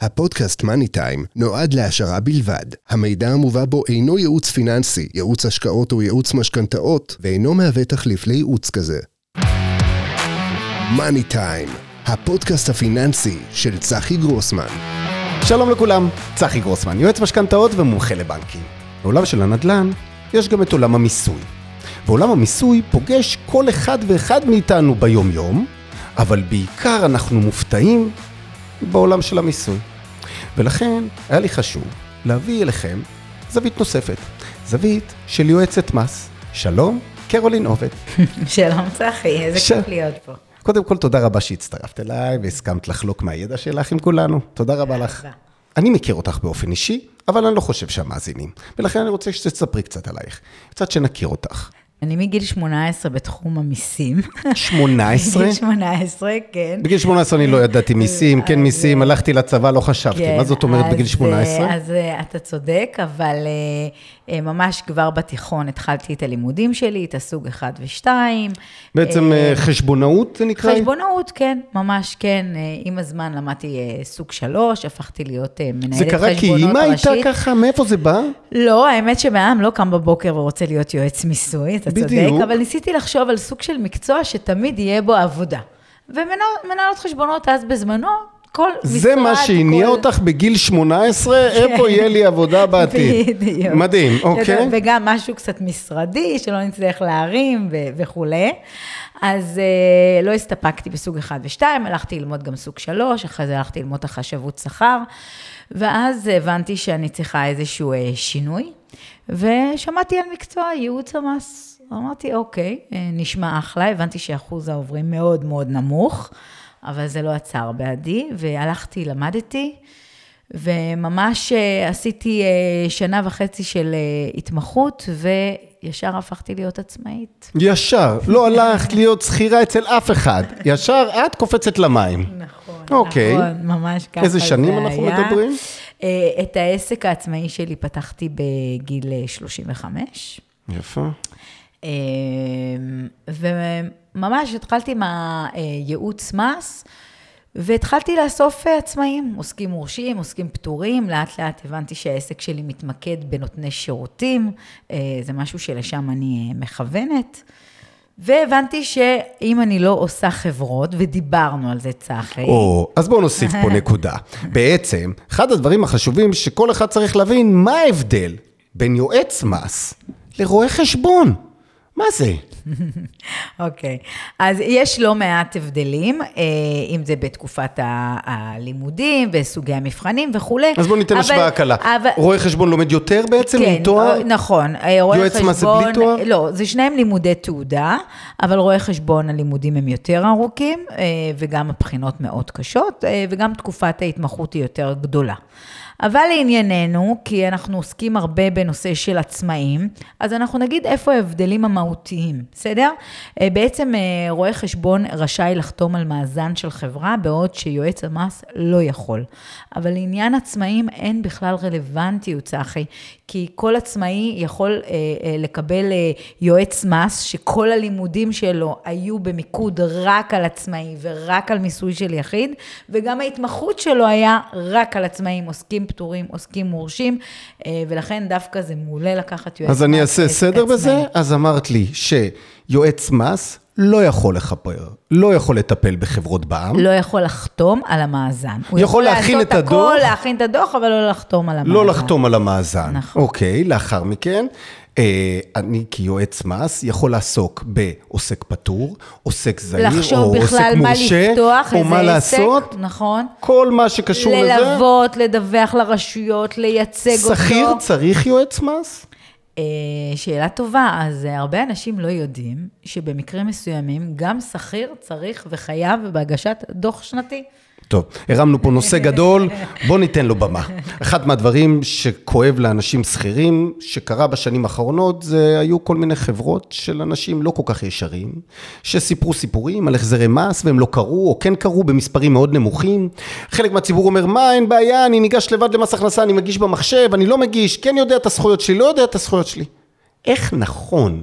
הפודקאסט מאני טיים נועד להעשרה בלבד. המידע המובא בו אינו ייעוץ פיננסי, ייעוץ השקעות או ייעוץ משכנתאות, ואינו מהווה תחליף לייעוץ כזה. מאני טיים, הפודקאסט הפיננסי של צחי גרוסמן. שלום לכולם, צחי גרוסמן, יועץ משכנתאות ומומחה לבנקים. בעולם של הנדל"ן יש גם את עולם המיסוי. ועולם המיסוי פוגש כל אחד ואחד מאיתנו ביום-יום, אבל בעיקר אנחנו מופתעים בעולם של המיסוי. ולכן היה לי חשוב להביא אליכם זווית נוספת, זווית של יועצת מס. שלום, קרולין עובד. שלום צחי, איזה ש- כיף להיות פה. קודם כל, תודה רבה שהצטרפת אליי והסכמת לחלוק מהידע שלך עם כולנו. תודה רבה לך. אני מכיר אותך באופן אישי, אבל אני לא חושב שהמאזינים. ולכן אני רוצה שתספרי קצת עלייך. קצת שנכיר אותך. אני מגיל 18 בתחום המיסים. 18? מגיל 18, כן. בגיל 18 אני לא ידעתי מיסים, כן מיסים, אה, הלכתי לצבא, לא חשבתי. כן, מה זאת אומרת בגיל 18? אה, אז אה, אתה צודק, אבל ממש כבר בתיכון התחלתי את הלימודים שלי, את הסוג 1 ו-2. בעצם אה, חשבונאות זה נקרא? חשבונאות, כן, ממש כן. אה, עם הזמן למדתי אה, סוג 3, הפכתי להיות אה, מנהלת זה חשבונות קרה ראשית. כי אימא הייתה ככה? מאיפה זה בא? לא, האמת שבעם לא קם בבוקר ורוצה להיות יועץ מיסוי, אתה בדיוק. צודק, אבל ניסיתי לחשוב על סוג של מקצוע שתמיד יהיה בו עבודה. ומנהלות חשבונות אז בזמנו, כל משרד... זה מה שהניע כל- אותך בגיל 18, איפה יהיה לי עבודה בעתיד? בדיוק. מדהים, אוקיי. וגם משהו קצת משרדי, שלא נצטרך להרים ו- וכולי. אז אה, לא הסתפקתי בסוג 1 ו-2, הלכתי ללמוד גם סוג 3, אחרי זה הלכתי ללמוד החשבות שכר, ואז הבנתי שאני צריכה איזשהו אה, שינוי, ושמעתי על מקצוע ייעוץ המס. אמרתי, אוקיי, אה, נשמע אחלה, הבנתי שאחוז העוברים מאוד מאוד נמוך, אבל זה לא עצר בעדי, והלכתי, למדתי. וממש אה, עשיתי אה, שנה וחצי של אה, התמחות, וישר הפכתי להיות עצמאית. ישר, לא הלכת להיות שכירה אצל אף אחד. ישר את קופצת למים. נכון, אוקיי. נכון, ממש ככה איזה זה שנים אנחנו היה. מדברים? את העסק העצמאי שלי פתחתי בגיל אה, 35. יפה. אה, וממש התחלתי עם הייעוץ מס, והתחלתי לאסוף עצמאים, עוסקים מורשים, עוסקים פטורים, לאט לאט הבנתי שהעסק שלי מתמקד בנותני שירותים, אה, זה משהו שלשם אני מכוונת. והבנתי שאם אני לא עושה חברות, ודיברנו על זה צחי, או, אז בואו נוסיף פה נקודה. בעצם, אחד הדברים החשובים שכל אחד צריך להבין, מה ההבדל בין יועץ מס לרואה חשבון? מה זה? אוקיי, אז יש לא מעט הבדלים, אה, אם זה בתקופת הלימודים וסוגי המבחנים וכולי. אז בואו ניתן אבל- השוואה קלה. אבל- רואה חשבון לומד יותר בעצם כן, עם תואר? אה, נכון, אה, רואה יועץ חשבון, מס זה בלי תואר? לא, זה שניהם לימודי תעודה, אבל רואה חשבון הלימודים הם יותר ארוכים, וגם הבחינות מאוד קשות, וגם תקופת ההתמחות היא יותר גדולה. אבל לענייננו, כי אנחנו עוסקים הרבה בנושא של עצמאים, אז אנחנו נגיד איפה ההבדלים המהותיים, בסדר? אה, בעצם אה, רואה חשבון רשאי לחתום על מאזן של חברה, בעוד שיועץ המס לא יכול. אבל לעניין עצמאים אין בכלל רלוונטיות, צחי, כי כל עצמאי יכול אה, אה, לקבל אה, יועץ מס, שכל הלימודים שלו היו במיקוד רק על עצמאי ורק על מיסוי של יחיד, וגם ההתמחות שלו היה רק על עצמאים, עוסקים פטורים, עוסקים מורשים, אה, ולכן דווקא זה מעולה לקחת יועץ מס. אז אני אעשה סדר בזה. עצמאי. אז אמרת לי שיועץ מס לא יכול לכפר, לא יכול לטפל בחברות בע"מ, לא יכול לחתום על המאזן. הוא יכול להכין לעשות את הדוח. הכל, להכין את הדוח, אבל לא לחתום על המאזן. לא לחתום על המאזן. נכון. אוקיי, לאחר מכן, אה, אני כיועץ מס יכול לעסוק בעוסק פטור, עוסק זעיר, או לחשוב עוסק בכלל מה מורשה, לפתוח, או מה עסק, לעשות. נכון. כל מה שקשור לזה. ללוות, לדווח לרשויות, לייצג אותו. שכיר צריך יועץ מס? אה, שאלה טובה, אז אה, הרבה אנשים לא יודעים שבמקרים מסוימים גם שכיר צריך וחייב בהגשת דוח שנתי. טוב, הרמנו פה נושא גדול, בוא ניתן לו במה. אחד מהדברים שכואב לאנשים שכירים, שקרה בשנים האחרונות, זה היו כל מיני חברות של אנשים לא כל כך ישרים, שסיפרו סיפורים על החזרי מס והם לא קרו, או כן קרו במספרים מאוד נמוכים. חלק מהציבור אומר, מה, אין בעיה, אני ניגש לבד למס הכנסה, אני מגיש במחשב, אני לא מגיש, כן יודע את הזכויות שלי, לא יודע את הזכויות שלי. איך נכון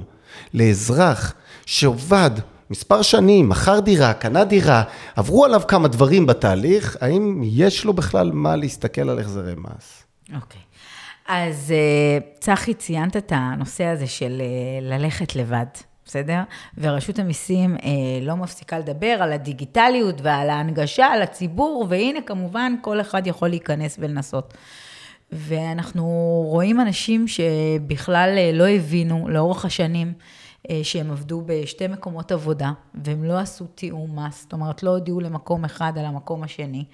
לאזרח שעובד מספר שנים, מכר דירה, קנה דירה, עברו עליו כמה דברים בתהליך, האם יש לו בכלל מה להסתכל על החזרי מס? אוקיי. אז אה, צחי, ציינת את הנושא הזה של אה, ללכת לבד. בסדר? ורשות המיסים אה, לא מפסיקה לדבר על הדיגיטליות ועל ההנגשה לציבור, והנה כמובן כל אחד יכול להיכנס ולנסות. ואנחנו רואים אנשים שבכלל אה, לא הבינו לאורך השנים שהם עבדו בשתי מקומות עבודה, והם לא עשו תיאום מס, זאת אומרת לא הודיעו למקום אחד על המקום השני.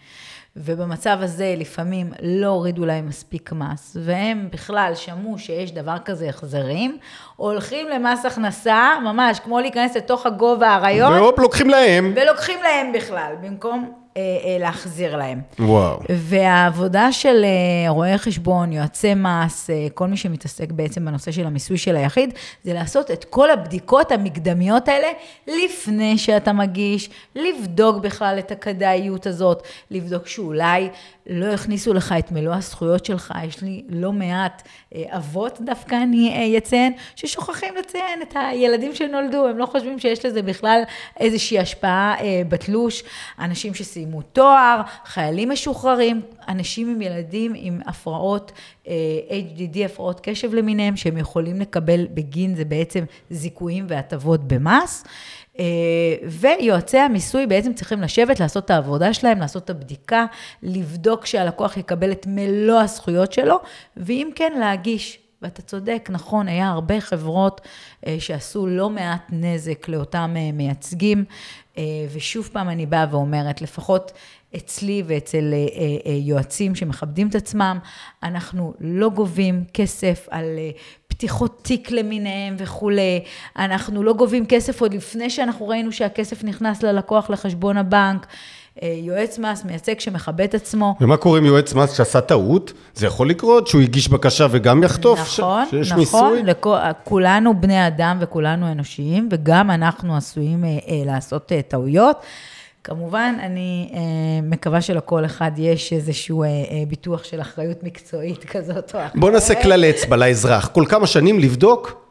ובמצב הזה לפעמים לא הורידו להם מספיק מס, והם בכלל שמעו שיש דבר כזה החזרים, הולכים למס הכנסה, ממש כמו להיכנס לתוך הגובה האריות. והופ, לוקחים להם. ולוקחים להם בכלל, במקום אה, אה, להחזיר להם. וואו. והעבודה של אה, רואי חשבון, יועצי מס, אה, כל מי שמתעסק בעצם בנושא של המיסוי של היחיד, זה לעשות את כל הבדיקות המקדמיות האלה לפני שאתה מגיש, לבדוק בכלל את הכדאיות הזאת, לבדוק שאולי לא הכניסו לך את מלוא הזכויות שלך. יש לי לא מעט אה, אבות, דווקא אני אציין, ששוכחים לציין את הילדים שנולדו, הם לא חושבים שיש לזה בכלל איזושהי השפעה בתלוש. אנשים שסיימו תואר, חיילים משוחררים, אנשים עם ילדים עם הפרעות HDD, הפרעות קשב למיניהם, שהם יכולים לקבל בגין זה בעצם זיכויים והטבות במס. ויועצי המיסוי בעצם צריכים לשבת, לעשות את העבודה שלהם, לעשות את הבדיקה, לבדוק שהלקוח יקבל את מלוא הזכויות שלו, ואם כן, להגיש. ואתה צודק, נכון, היה הרבה חברות שעשו לא מעט נזק לאותם מייצגים, ושוב פעם אני באה ואומרת, לפחות אצלי ואצל יועצים שמכבדים את עצמם, אנחנו לא גובים כסף על פתיחות תיק למיניהם וכולי, אנחנו לא גובים כסף עוד לפני שאנחנו ראינו שהכסף נכנס ללקוח לחשבון הבנק. יועץ מס, מייצג שמכבד את עצמו. ומה קורה עם יועץ מס שעשה טעות? זה יכול לקרות שהוא הגיש בקשה וגם יחטוף נכון, ש... שיש נכון, מיסוי? לכו, כולנו בני אדם וכולנו אנושיים, וגם אנחנו עשויים אה, אה, לעשות אה, טעויות. כמובן, אני אה, מקווה שלכל אחד יש איזשהו אה, אה, ביטוח של אחריות מקצועית כזאת או אחרת. בוא נעשה כלל אצבע לאזרח, כל כמה שנים לבדוק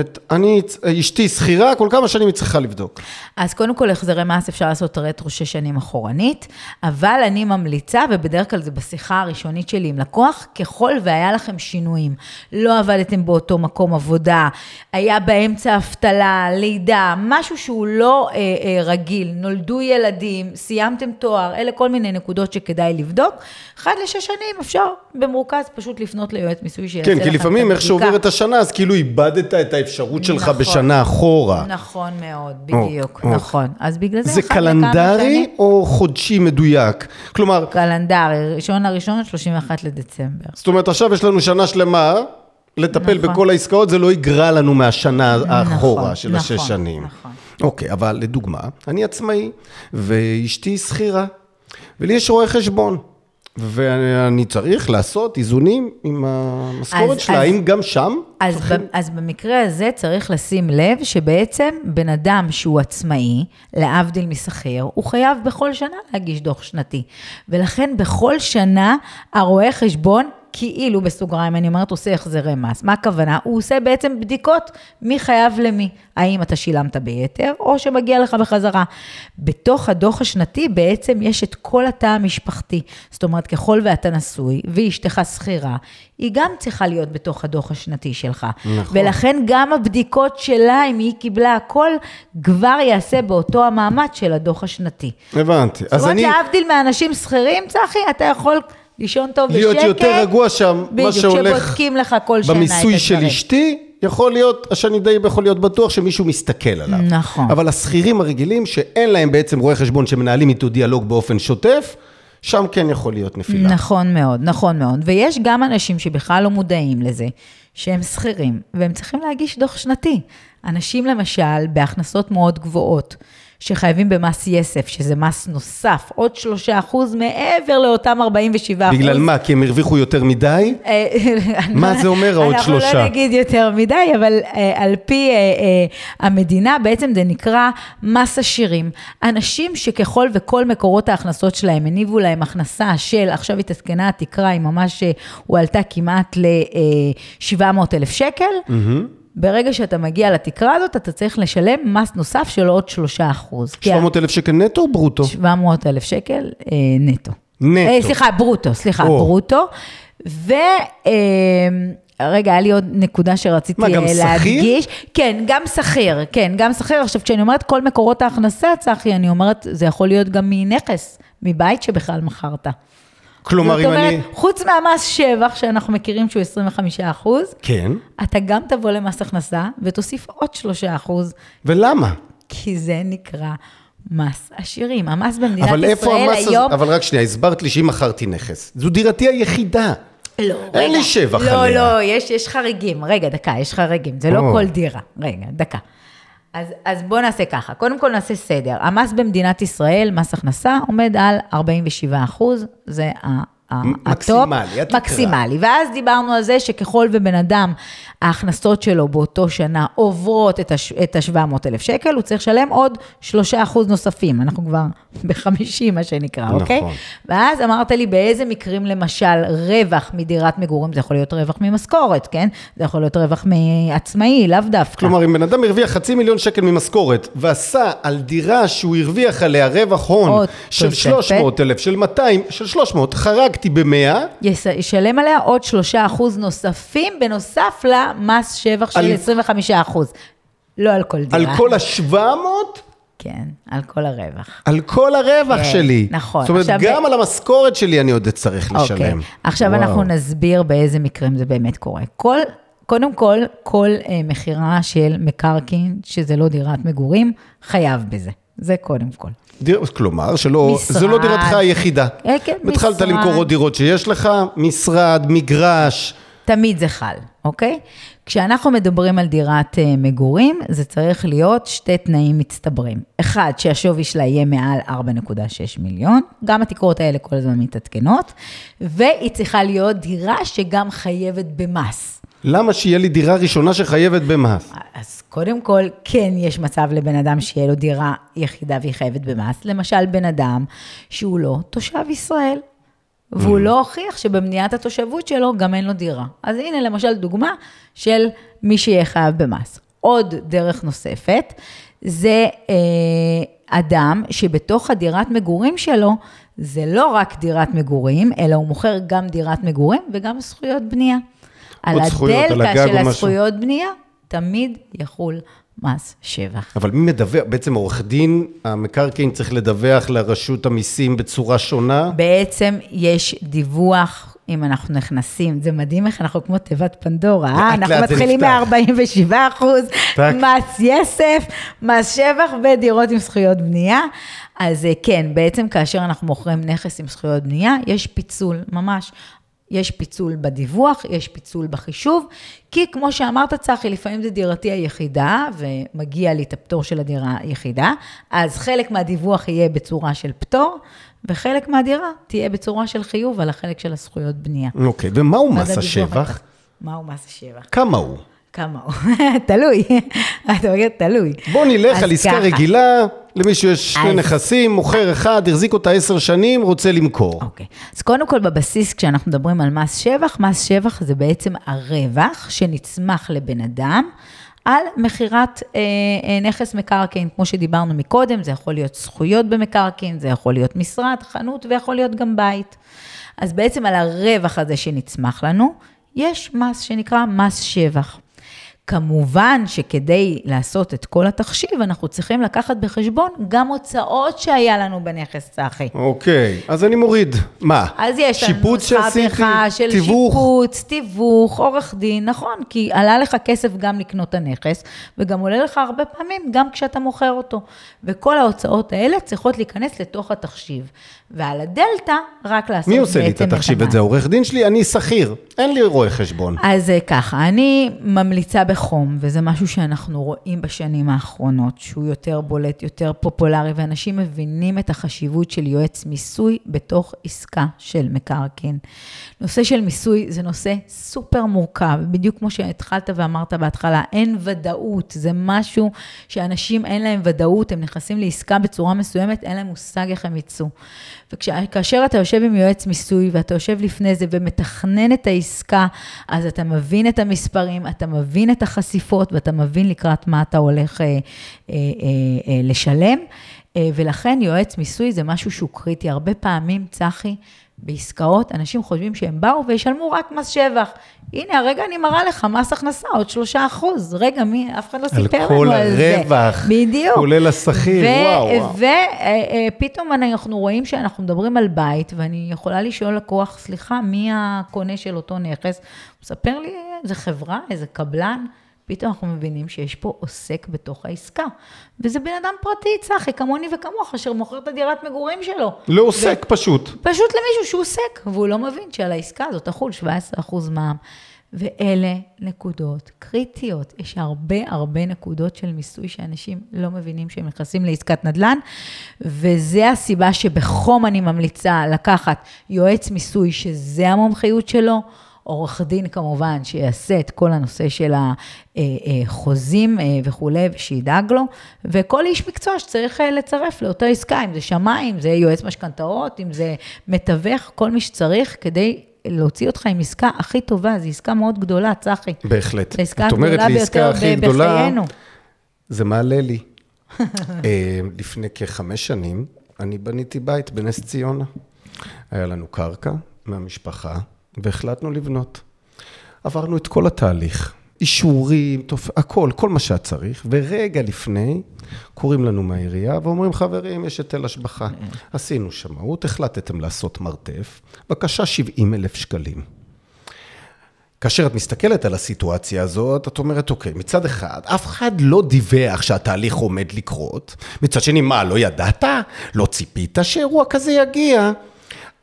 את, אני, אשתי שכירה, כל כמה שנים היא צריכה לבדוק? אז קודם כל, החזרי מס אפשר לעשות רטרו שש שנים אחורנית, אבל אני ממליצה, ובדרך כלל זה בשיחה הראשונית שלי עם לקוח, ככל והיה לכם שינויים, לא עבדתם באותו מקום עבודה, היה באמצע אבטלה, לידה, משהו שהוא לא אה, אה, רגיל, נולדו ילדים, סיימתם תואר, אלה כל מיני נקודות שכדאי לבדוק. אחת לשש שנים אפשר במרוכז פשוט לפנות ליועץ מיסוי שיעשה כן, כי לפעמים איך שעוברת השנה, אז כאילו איבדת את האפשרות שלך נכון, בשנה אחורה. נכון מאוד, בדיוק, אוקיי. נכון. אז בגלל זה, זה קלנדרי שנים- או חודשי מדויק? כלומר, קלנדרי, ראשון לראשון, 31 לדצמבר. זאת אומרת, עכשיו יש לנו שנה שלמה לטפל נכון. בכל העסקאות, זה לא יגרע לנו מהשנה האחורה נכון, של השש נכון, שנים. נכון. אוקיי, אבל לדוגמה, אני עצמאי, ואשתי שכירה, ולי יש רואה חשבון. ואני צריך לעשות איזונים עם המשכורת שלה, האם גם שם? אז, ב, אז במקרה הזה צריך לשים לב שבעצם בן אדם שהוא עצמאי, להבדיל משכיר, הוא חייב בכל שנה להגיש דוח שנתי. ולכן בכל שנה הרואה חשבון, כאילו בסוגריים, אני אומרת, עושה החזרי מס. מה הכוונה? הוא עושה בעצם בדיקות מי חייב למי. האם אתה שילמת ביתר, או שמגיע לך בחזרה. בתוך הדוח השנתי בעצם יש את כל התא המשפחתי. זאת אומרת, ככל ואתה נשוי, ואשתך שכירה, היא גם צריכה להיות בתוך הדוח השנתי שלך. נכון. ולכן גם הבדיקות שלה, אם היא קיבלה הכל, כבר יעשה באותו המעמד של הדוח השנתי. הבנתי. זאת אומרת, אני... להבדיל מאנשים שכירים, צחי, אתה יכול לישון טוב בשקט. להיות יותר רגוע שם, מה בדיוק, שהולך שבודקים לך כל שנה. במיסוי של אשתי, יכול להיות, שאני די יכול להיות בטוח שמישהו מסתכל עליו. נכון. אבל השכירים הרגילים, שאין להם בעצם רואה חשבון שמנהלים איתו דיאלוג באופן שוטף, שם כן יכול להיות נפילה. נכון מאוד, נכון מאוד. ויש גם אנשים שבכלל לא מודעים לזה, שהם שכירים, והם צריכים להגיש דוח שנתי. אנשים למשל, בהכנסות מאוד גבוהות, שחייבים במס יסף, שזה מס נוסף, עוד שלושה אחוז מעבר לאותם 47 אחוז. בגלל מה? כי הם הרוויחו יותר מדי? אה, מה זה אומר, העוד אנחנו לא שלושה? נגיד יותר מדי, אבל אה, על פי אה, המדינה, בעצם זה נקרא מס עשירים. אנשים שככל וכל מקורות ההכנסות שלהם הניבו להם הכנסה של, עכשיו התעדכנה התקרה, היא ממש הועלתה כמעט ל-700 אלף שקל. ברגע שאתה מגיע לתקרה הזאת, אתה צריך לשלם מס נוסף של עוד 3 אחוז. 700 אלף שקל נטו או ברוטו? 700 אלף שקל אה, נטו. נטו. אה, סליחה, ברוטו, סליחה, או. ברוטו. ו... אה, רגע, היה לי עוד נקודה שרציתי מה, גם אה, שכיר? להדגיש. כן, גם שכיר, כן, גם שכיר. עכשיו, כשאני אומרת כל מקורות ההכנסה, צחי, אני אומרת, זה יכול להיות גם מנכס, מבית שבכלל מכרת. כלומר, זאת אם אומרת, אני... חוץ מהמס שבח, שאנחנו מכירים שהוא 25 אחוז, כן. אתה גם תבוא למס הכנסה ותוסיף עוד 3 אחוז, ולמה? כי זה נקרא מס עשירים. המס במדינת אבל איפה ישראל המס? היום... אבל רק שנייה, הסברת לי שאם מכרתי נכס, זו דירתי היחידה. לא, אין לי שבח לא, עליה. לא, יש, יש חריגים. רגע, דקה, יש חריגים. זה לא או. כל דירה. רגע, דקה. אז, אז בואו נעשה ככה. קודם כל נעשה סדר. המס במדינת ישראל, מס הכנסה, עומד על 47 אחוז. זה ה... הטופ. מקסימלי. ואז דיברנו על זה שככל ובן אדם, ההכנסות שלו באותו שנה עוברות את ה-700 אלף שקל, הוא צריך לשלם עוד 3 אחוז נוספים. אנחנו כבר ב-50, מה שנקרא, נכון. אוקיי? ואז אמרת לי באיזה מקרים למשל רווח מדירת מגורים, זה יכול להיות רווח ממשכורת, כן? זה יכול להיות רווח מעצמאי, לאו דווקא. כלומר, אם בן אדם הרוויח חצי מיליון שקל ממשכורת, ועשה על דירה שהוא הרוויח עליה רווח הון של תוספת. 300 אלף, של 200, של 300, חרגתי ב-100, יש- ישלם עליה עוד 3% נוספים, בנוסף למס שבח של על- 25%. לא על כל דירה. על כל ה-700, כן, על כל הרווח. על כל הרווח כן, שלי. נכון. זאת אומרת, עכשיו, גם על המשכורת שלי אני עוד אצטרך לשלם. אוקיי. עכשיו וואו. אנחנו נסביר באיזה מקרים זה באמת קורה. כל, קודם כל, כל אה, מכירה של מקרקעין, שזה לא דירת מגורים, חייב בזה. זה קודם כל. דיר, כלומר, שלא, משרד. זו לא דירתך היחידה. אה, כן, התחלת משרד. למכור עוד דירות שיש לך, משרד, מגרש. תמיד זה חל, אוקיי? כשאנחנו מדברים על דירת אה, מגורים, זה צריך להיות שתי תנאים מצטברים. אחד, שהשווי שלה יהיה מעל 4.6 מיליון, גם התקרות האלה כל הזמן מתעדכנות, והיא צריכה להיות דירה שגם חייבת במס. למה שיהיה לי דירה ראשונה שחייבת במס? אז קודם כל, כן יש מצב לבן אדם שיהיה לו דירה יחידה והיא חייבת במס. למשל, בן אדם שהוא לא תושב ישראל, והוא לא הוכיח שבמניעת התושבות שלו גם אין לו דירה. אז הנה למשל דוגמה של מי שיהיה חייב במס. עוד דרך נוספת, זה אה, אדם שבתוך הדירת מגורים שלו, זה לא רק דירת מגורים, אלא הוא מוכר גם דירת מגורים וגם זכויות בנייה. על עוד זכויות, על הדלתא של. הזכויות בנייה, תמיד יחול מס שבח. אבל מי מדווח? בעצם עורך דין המקרקעין צריך לדווח לרשות המיסים בצורה שונה? בעצם יש דיווח, אם אנחנו נכנסים, זה מדהים איך אנחנו כמו תיבת פנדורה, אה? אנחנו מתחילים נפתח. מ-47 אחוז. מס יסף, מס שבח ודירות עם זכויות בנייה. אז אה, כן, בעצם כאשר אנחנו מוכרים נכס עם זכויות בנייה, יש פיצול, ממש. יש פיצול בדיווח, יש פיצול בחישוב, כי כמו שאמרת, צחי, לפעמים זה דירתי היחידה, ומגיע לי את הפטור של הדירה היחידה, אז חלק מהדיווח יהיה בצורה של פטור, וחלק מהדירה תהיה בצורה של חיוב על החלק של הזכויות בנייה. אוקיי, ומהו אז מס השבח? מהו מס השבח? כמה הוא? כמה הוא? תלוי, אתה אומר תלוי. בוא נלך על עסקה. רגילה, למישהו יש שני אז- נכסים, מוכר אחד, החזיק אותה עשר שנים, רוצה למכור. אוקיי. אז קודם כל בבסיס, כשאנחנו מדברים על מס שבח, מס שבח זה בעצם הרווח שנצמח לבן אדם על מכירת אה, אה, נכס מקרקעין, כמו שדיברנו מקודם, זה יכול להיות זכויות במקרקעין, זה יכול להיות משרד, חנות ויכול להיות גם בית. אז בעצם על הרווח הזה שנצמח לנו, יש מס שנקרא מס שבח. כמובן שכדי לעשות את כל התחשיב, אנחנו צריכים לקחת בחשבון גם הוצאות שהיה לנו בנכס צחי. אוקיי, אז אני מוריד. מה? אז יש לנו טרחה של תיווך. שיפוץ, תיווך, עורך דין, נכון, כי עלה לך כסף גם לקנות את הנכס, וגם עולה לך הרבה פעמים גם כשאתה מוכר אותו. וכל ההוצאות האלה צריכות להיכנס לתוך התחשיב. ועל הדלתא, רק לעשות מי עושה לי את בעצם התחשיב. את זה? העורך דין שלי? אני שכיר, אין לי רואה חשבון. אז אה, ככה, אני ממליצה בחום, וזה משהו שאנחנו רואים בשנים האחרונות, שהוא יותר בולט, יותר פופולרי, ואנשים מבינים את החשיבות של יועץ מיסוי בתוך עסקה של מקרקעין. נושא של מיסוי זה נושא סופר מורכב, בדיוק כמו שהתחלת ואמרת בהתחלה, אין ודאות, זה משהו שאנשים אין להם ודאות, הם נכנסים לעסקה בצורה מסוימת, אין להם מושג איך הם יצאו. וכאשר אתה יושב עם יועץ מיסוי ואתה יושב לפני זה ומתכנן את העסקה, אז אתה מבין את המספרים, אתה מבין את החשיפות ואתה מבין לקראת מה אתה הולך אה, אה, אה, לשלם. ולכן יועץ מיסוי זה משהו שהוא קריטי. הרבה פעמים, צחי, בעסקאות, אנשים חושבים שהם באו וישלמו רק מס שבח. הנה, הרגע אני מראה לך מס הכנסה, עוד שלושה אחוז. רגע, מי, אף אחד לא סיפר לנו על זה. על כל הרווח. בדיוק. כולל השכיר, וואו, וואו. ופתאום אנחנו רואים שאנחנו מדברים על בית, ואני יכולה לשאול לקוח, סליחה, מי הקונה של אותו נכס? הוא מספר לי, איזה חברה, איזה קבלן. פתאום אנחנו מבינים שיש פה עוסק בתוך העסקה. וזה בן אדם פרטי, צחי, כמוני וכמוך, אשר מוכר את הדירת מגורים שלו. לעוסק ו... פשוט. פשוט למישהו שהוא עוסק, והוא לא מבין שעל העסקה הזאת תחול 17% מע"מ. ואלה נקודות קריטיות. יש הרבה הרבה נקודות של מיסוי שאנשים לא מבינים שהם נכנסים לעסקת נדל"ן, וזה הסיבה שבחום אני ממליצה לקחת יועץ מיסוי שזה המומחיות שלו. עורך דין כמובן, שיעשה את כל הנושא של החוזים אה, וכולי, ושידאג לו, וכל איש מקצוע שצריך אה, לצרף לאותה עסקה, אם זה שמאי, אם זה יועץ משכנתאות, אם זה מתווך, כל מי שצריך כדי להוציא אותך עם עסקה הכי טובה, זו עסקה מאוד גדולה, צחי. בהחלט. זו עסקה הגדולה ביותר בחיינו. זה מעלה לי. אה, לפני כחמש שנים, אני בניתי בית בנס ציונה. היה לנו קרקע מהמשפחה, והחלטנו לבנות. עברנו את כל התהליך, אישורים, תופ... הכל, כל מה שהיה צריך, ורגע לפני, קוראים לנו מהעירייה ואומרים, חברים, יש היטל השבחה. עשינו שמאות, החלטתם לעשות מרתף, בבקשה 70 אלף שקלים. כאשר את מסתכלת על הסיטואציה הזאת, את אומרת, אוקיי, מצד אחד, אף אחד לא דיווח שהתהליך עומד לקרות, מצד שני, מה, לא ידעת? לא ציפית שאירוע כזה יגיע?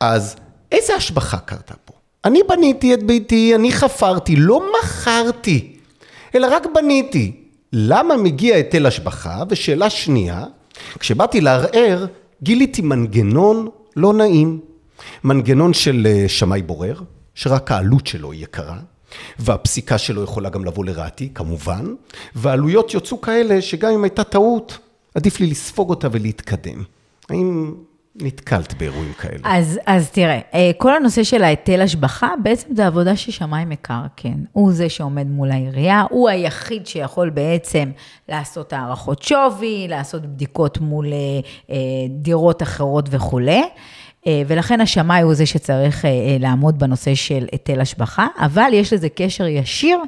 אז איזה השבחה קרתה פה? אני בניתי את ביתי, אני חפרתי, לא מכרתי, אלא רק בניתי. למה מגיע היטל השבחה? ושאלה שנייה, כשבאתי לערער, גיליתי מנגנון לא נעים. מנגנון של אה, שמאי בורר, שרק העלות שלו היא יקרה, והפסיקה שלו יכולה גם לבוא לרעתי, כמובן, והעלויות יוצאו כאלה שגם אם הייתה טעות, עדיף לי לספוג אותה ולהתקדם. האם נתקלת באירועים כאלה? אז, אז תראה, אה, כל הנושא של ההיטל השבחה, בעצם זה עבודה ששמאי מקרקעין. הוא זה שעומד מול העירייה, הוא היחיד שיכול בעצם לעשות הערכות שווי, לעשות בדיקות מול אה, אה, דירות אחרות וכולי. ולכן השמאי הוא זה שצריך לעמוד בנושא של היטל השבחה, אבל יש לזה קשר ישיר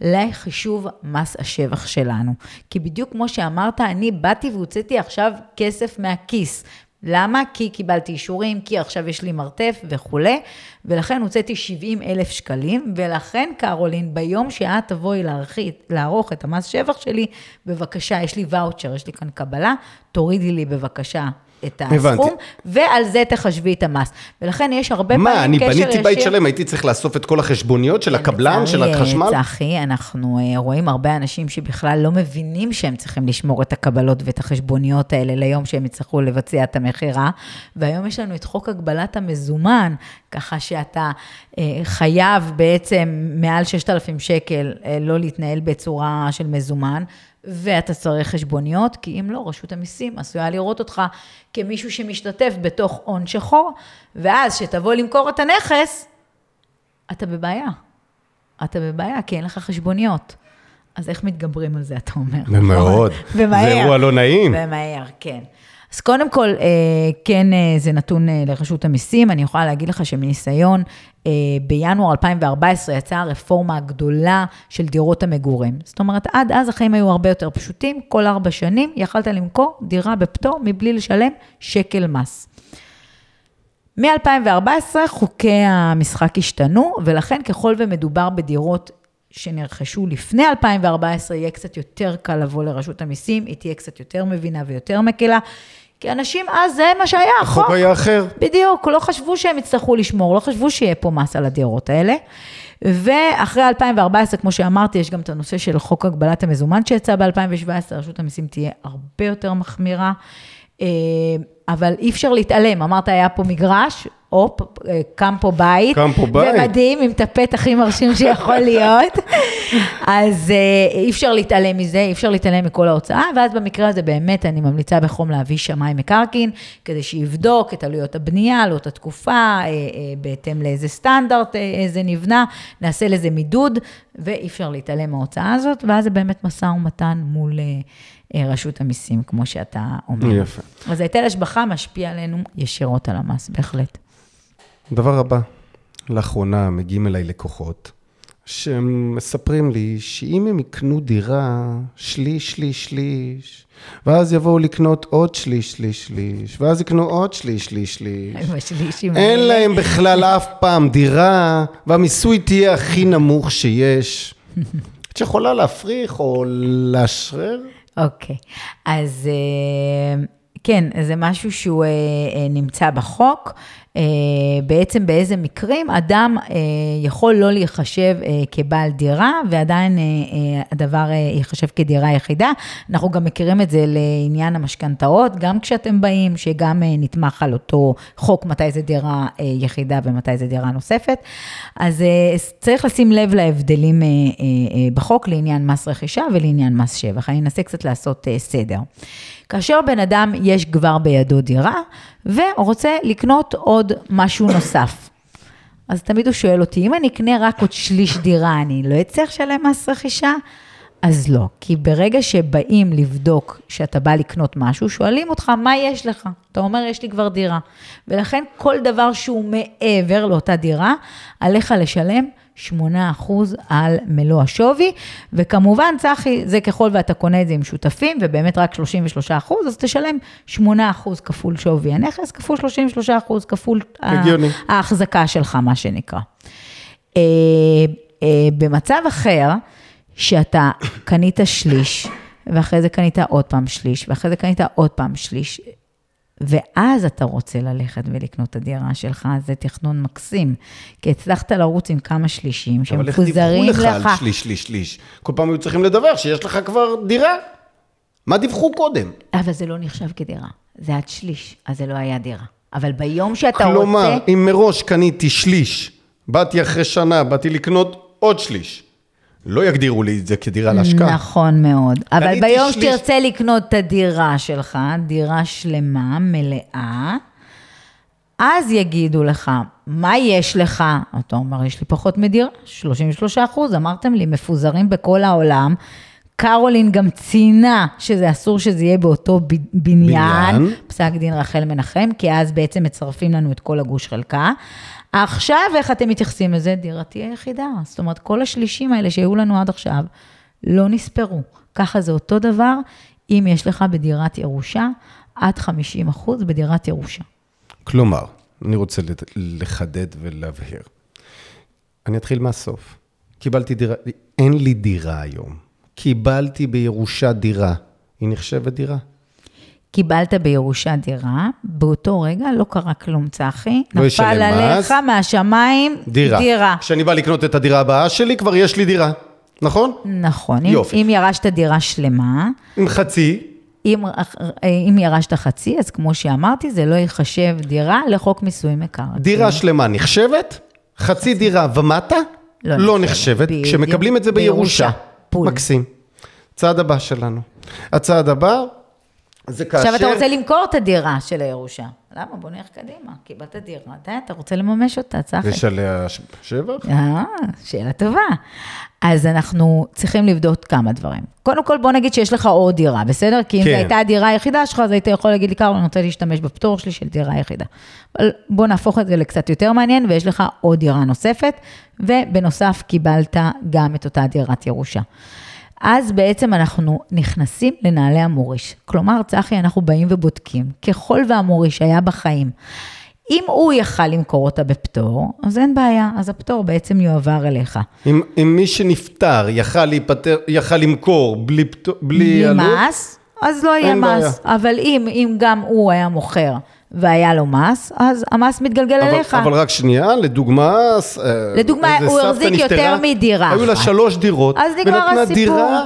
לחישוב מס השבח שלנו. כי בדיוק כמו שאמרת, אני באתי והוצאתי עכשיו כסף מהכיס, למה? כי קיבלתי אישורים, כי עכשיו יש לי מרתף וכולי, ולכן הוצאתי 70 אלף שקלים, ולכן, קרולין, ביום שאת תבואי להרחית, לערוך את המס שבח שלי, בבקשה, יש לי ואוצ'ר, יש לי כאן קבלה, תורידי לי בבקשה את הסכום, הבנתי. ועל זה תחשבי את המס. ולכן יש הרבה פעמים קשר ישיר... מה, אני בניתי בית שלם, הייתי צריך לאסוף את כל החשבוניות של הקבלן, של החשמל? צחי, אנחנו אה, רואים הרבה אנשים שבכלל לא מבינים שהם צריכים לשמור את הקבלות ואת החשבוניות האלה ליום שהם יצטרכו לבצע את המכירה, והיום יש לנו את חוק הגבלת המזומן, ככה שאתה אה, חייב בעצם מעל 6,000 שקל אה, לא להתנהל בצורה של מזומן. ואתה צריך חשבוניות, כי אם לא, רשות המיסים עשויה לראות אותך כמישהו שמשתתף בתוך הון שחור, ואז כשתבוא למכור את הנכס, אתה בבעיה. אתה בבעיה, כי אין לך חשבוניות. אז איך מתגברים על זה, אתה אומר? מאוד. ומהר. זה אירוע לא נעים. ומהר, כן. אז קודם כל, אה, כן, אה, זה נתון אה, לרשות המיסים. אני יכולה להגיד לך שמניסיון, בינואר 2014 יצאה הרפורמה הגדולה של דירות המגורים. זאת אומרת, עד אז החיים היו הרבה יותר פשוטים, כל ארבע שנים יכלת למכור דירה בפטור מבלי לשלם שקל מס. מ-2014 חוקי המשחק השתנו, ולכן ככל ומדובר בדירות שנרכשו לפני 2014, יהיה קצת יותר קל לבוא לרשות המיסים, היא תהיה קצת יותר מבינה ויותר מקלה. כי אנשים אז, זה מה שהיה, החוק. החוק היה אחר. בדיוק, לא חשבו שהם יצטרכו לשמור, לא חשבו שיהיה פה מס על הדירות האלה. ואחרי 2014, כמו שאמרתי, יש גם את הנושא של חוק הגבלת המזומן שיצא ב-2017, רשות המיסים תהיה הרבה יותר מחמירה. אבל אי אפשר להתעלם, אמרת, היה פה מגרש, הופ, אה, קם פה בית. קם פה בית. ומדהים, עם טפט הכי מרשים שיכול להיות. אז אה, אי אפשר להתעלם מזה, אי אפשר להתעלם מכל ההוצאה, ואז במקרה הזה באמת אני ממליצה בחום להביא שמאי מקרקעין, כדי שיבדוק את עלויות הבנייה, עלות התקופה, אה, אה, בהתאם לאיזה סטנדרט אה, זה נבנה, נעשה לזה מידוד, ואי אפשר להתעלם מההוצאה הזאת, ואז זה באמת משא ומתן מול רשות המיסים, כמו שאתה אומר. יפה. אז היטל השבחה משפיע עלינו ישירות על המס, בהחלט. דבר הבא, לאחרונה מגיעים אליי לקוחות שהם מספרים לי שאם הם יקנו דירה שליש, שליש, שליש, ואז יבואו לקנות עוד שליש, שליש, שליש, ואז יקנו עוד שליש, שליש, שליש. אין. להם בכלל אף פעם דירה, והמיסוי תהיה הכי נמוך שיש. את יכולה להפריך או לאשרר? אוקיי, אז אה, כן, זה משהו שהוא אה, אה, נמצא בחוק. אה, בעצם באיזה מקרים אדם אה, יכול לא להיחשב אה, כבעל דירה, ועדיין הדבר ייחשב כדירה יחידה. אנחנו גם מכירים את זה לעניין המשכנתאות, גם כשאתם באים, שגם נתמך על אותו חוק, מתי זה דירה יחידה ומתי זה דירה נוספת. אז צריך לשים לב להבדלים בחוק לעניין מס רכישה ולעניין מס שבח. אני אנסה קצת לעשות סדר. כאשר בן אדם יש כבר בידו דירה, ורוצה לקנות עוד משהו נוסף. אז תמיד הוא שואל אותי, אם אני אקנה רק עוד שליש דירה, אני לא אצטרך לשלם מס רכישה? אז לא, כי ברגע שבאים לבדוק שאתה בא לקנות משהו, שואלים אותך, מה יש לך? אתה אומר, יש לי כבר דירה. ולכן כל דבר שהוא מעבר לאותה דירה, עליך לשלם 8% על מלוא השווי, וכמובן, צחי, זה ככל ואתה קונה את זה עם שותפים, ובאמת רק 33%, אז תשלם 8% כפול שווי הנכס, כפול 33% כפול הגיוני. ההחזקה שלך, מה שנקרא. אה, אה, במצב אחר, שאתה קנית שליש, ואחרי זה קנית עוד פעם שליש, ואחרי זה קנית עוד פעם שליש, ואז אתה רוצה ללכת ולקנות את הדירה שלך, זה תכנון מקסים. כי הצלחת לרוץ עם כמה שלישים אבל איך דיווחו שמפוזרים לך לך. על שליש, שליש, שליש? כל פעם היו צריכים לדווח שיש לך כבר דירה. מה דיווחו קודם? אבל זה לא נחשב כדירה, זה עד שליש, אז זה לא היה דירה. אבל ביום שאתה כלומר, רוצה... אם מראש קניתי שליש, באתי אחרי שנה, באתי לקנות עוד שליש. לא יגדירו לי את זה כדירה להשקעה. נכון מאוד. אבל ביום שליש- שתרצה לקנות את הדירה שלך, דירה שלמה, מלאה, אז יגידו לך, מה יש לך? אתה אומר, יש לי פחות מדירה, 33 אחוז, אמרתם לי, מפוזרים בכל העולם. קרולין גם ציינה שזה אסור שזה יהיה באותו ב- בניין, בניין. פסק דין רחל מנחם, כי אז בעצם מצרפים לנו את כל הגוש חלקה. עכשיו, איך אתם מתייחסים לזה? דירתי היחידה. זאת אומרת, כל השלישים האלה שהיו לנו עד עכשיו, לא נספרו. ככה זה אותו דבר, אם יש לך בדירת ירושה, עד 50 אחוז בדירת ירושה. כלומר, אני רוצה לחדד ולהבהיר. אני אתחיל מהסוף. קיבלתי דירה, אין לי דירה היום. קיבלתי בירושה דירה. היא נחשבת דירה? קיבלת בירושה דירה, באותו רגע לא קרה כלום, צחי. לא ישלם נפל עליך מס. מהשמיים דירה. דירה. כשאני בא לקנות את הדירה הבאה שלי, כבר יש לי דירה. נכון? נכון, אם, יופי. אם ירשת דירה שלמה, עם חצי, אם, אם ירשת חצי, אז כמו שאמרתי, זה לא ייחשב דירה לחוק מיסוי מקרקעין. דירה שלמה נחשבת, חצי דירה ומטה לא לא נחשבת. בדיוק. כשמקבלים את זה בירושה. בירושה. פול. מקסים. צעד הבא שלנו. הצעד הבא זה כאשר... עכשיו אתה רוצה למכור את הדירה של הירושה. למה? בוא נלך קדימה. קיבלת דירה, די, אתה רוצה לממש אותה, צחי. יש עליה שבח? אה, שאלה טובה. אז אנחנו צריכים לבדוק כמה דברים. קודם כל, בוא נגיד שיש לך עוד דירה, בסדר? כי אם כן. זו הייתה הדירה היחידה שלך, אז היית יכול להגיד לי, קרול, אני רוצה להשתמש בפטור שלי של דירה יחידה. אבל בוא נהפוך את זה לקצת יותר מעניין, ויש לך עוד דירה נוספת, ובנוסף קיבלת גם את אותה דירת ירושה. אז בעצם אנחנו נכנסים לנעלי המוריש. כלומר, צחי, אנחנו באים ובודקים, ככל והמוריש היה בחיים, אם הוא יכל למכור אותה בפטור, אז אין בעיה, אז הפטור בעצם יועבר אליך. אם, אם מי שנפטר יכל להיפטר, יכל למכור בלי, פטור- בלי בלי עלות, מס, אז לא יהיה מס. אבל אם, אם גם הוא היה מוכר והיה לו מס, אז המס מתגלגל אבל, אליך. אבל רק שנייה, לדוגמה, אה, לדוגמה, הוא החזיק יותר מדירה היו לה אחת. שלוש דירות, אז נגמר ונתנה הסיפור. דירה,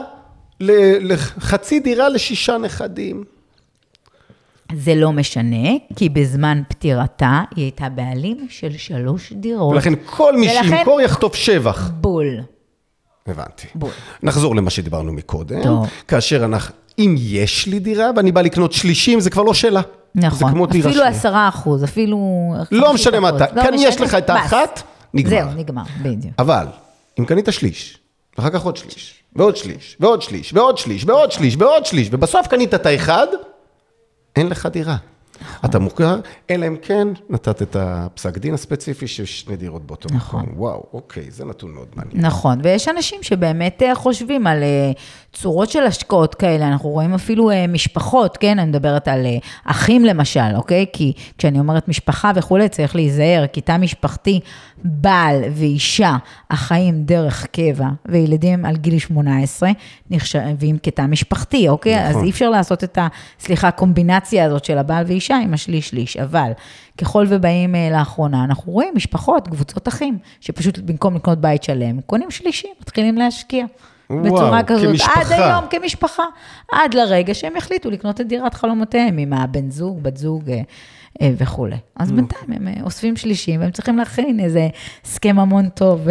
ל- לחצי דירה לשישה נכדים. זה לא משנה, כי בזמן פטירתה היא הייתה בעלים של שלוש דירות. ולכן כל מי ולכן- שימכור יחטוף שבח. בול. הבנתי. בול. נחזור למה שדיברנו מקודם. טוב. כאשר אנחנו, אם יש לי דירה ואני בא לקנות שלישים, זה כבר לא. זה נכון, כמו דירה אפילו שנייה. עשרה אחוז, אפילו... לא 50%. משנה מה אתה, לא כאן יש לך את. האחת, נגמר. זהו, נגמר, בדיוק. אבל, אם קנית שליש, ואחר כך עוד שליש, ועוד שליש, ועוד שליש, ועוד שליש, ועוד שליש, ועוד שליש, ובסוף קנית את האחד, אין לך דירה. אתה מוכר, אלא אם כן נתת את הפסק דין הספציפי שיש שני דירות באותו נכון. מקום. וואו, אוקיי, זה נתון מאוד מעניין. נכון, ויש אנשים שבאמת אה, חושבים על אה, צורות של השקעות כאלה, אנחנו רואים אפילו אה, משפחות, כן? אני מדברת על אחים למשל, אוקיי? כי כשאני אומרת משפחה וכולי, צריך להיזהר, כי תא משפחתי, בעל ואישה החיים דרך קבע, וילדים על גיל 18, נחשבים כתא משפחתי, אוקיי? נכון. אז אי אפשר לעשות את ה... סליחה, הקומבינציה הזאת של הבעל ואישה עם השליש-שליש, אבל ככל ובאים אה, לאחרונה, אנחנו רואים משפחות, קבוצות אחים, שפשוט במקום לקנות בית שלם, קונים שלישי, מתחילים להשקיע. וואו, בצורה כזאת, כמשפחה. עד היום כמשפחה, עד לרגע שהם יחליטו לקנות את דירת חלומותיהם עם הבן זוג, בת זוג אה, אה, וכולי. אז בינתיים הם אה, אוספים שלישים, והם צריכים להכין איזה הסכם המון טוב.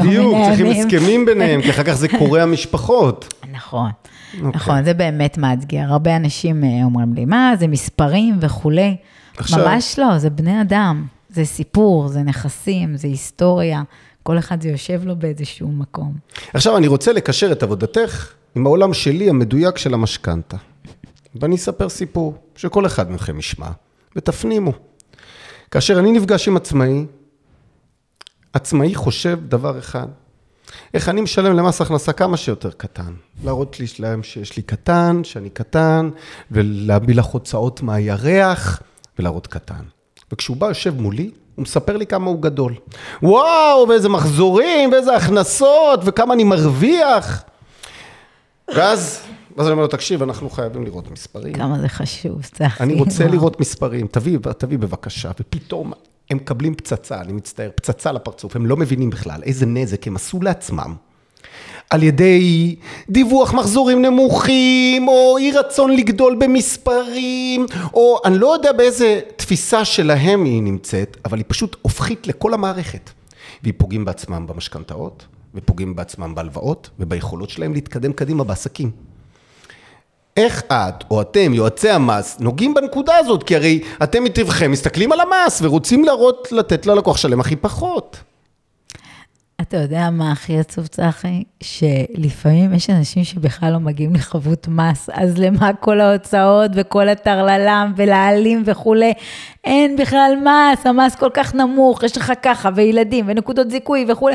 בדיוק, צריכים. הסכמים ביניהם, כי אחר כך זה קורע משפחות. נכון, אוקיי. נכון, זה באמת מאתגר. הרבה אנשים אומרים לי, מה, זה מספרים וכולי. עכשיו- ממש לא, זה בני אדם, זה סיפור, זה נכסים, זה היסטוריה. כל אחד זה יושב לו באיזשהו מקום. עכשיו, אני רוצה לקשר את עבודתך עם העולם שלי המדויק של המשכנתה. ואני אספר סיפור שכל אחד מכם ישמע, ותפנימו. כאשר אני נפגש עם עצמאי, עצמאי חושב דבר אחד, איך אני משלם למס הכנסה כמה שיותר קטן. להראות לי להם שיש לי קטן, שאני קטן, ולהביא לך הוצאות מהירח, ולהראות קטן. וכשהוא בא, יושב מולי, הוא מספר לי כמה הוא גדול. וואו, ואיזה מחזורים, ואיזה הכנסות, וכמה אני מרוויח. ואז, ואז אני אומר לו, תקשיב, אנחנו חייבים לראות מספרים. כמה זה חשוב, צחי. אני רוצה וואו. לראות מספרים, תביא, תביא בבקשה, ופתאום הם מקבלים פצצה, אני מצטער, פצצה לפרצוף, הם לא מבינים בכלל איזה נזק הם עשו לעצמם. על ידי דיווח מחזורים נמוכים, או אי רצון לגדול במספרים, או אני לא יודע באיזה תפיסה שלהם היא נמצאת, אבל היא פשוט הופכית לכל המערכת. והיא פוגעים בעצמם במשכנתאות, ופוגעים בעצמם בהלוואות, וביכולות שלהם להתקדם קדימה בעסקים. איך את או אתם, יועצי המס, נוגעים בנקודה הזאת? כי הרי אתם מטבעכם מסתכלים על המס ורוצים להראות, לתת ללקוח שלם הכי פחות. אתה יודע מה הכי עצוב, צחי? שלפעמים יש אנשים שבכלל לא מגיעים לחבות מס, אז למה כל ההוצאות וכל הטרללם ולהעלים וכולי? אין בכלל מס, המס כל כך נמוך, יש לך ככה, וילדים, ונקודות זיכוי וכולי.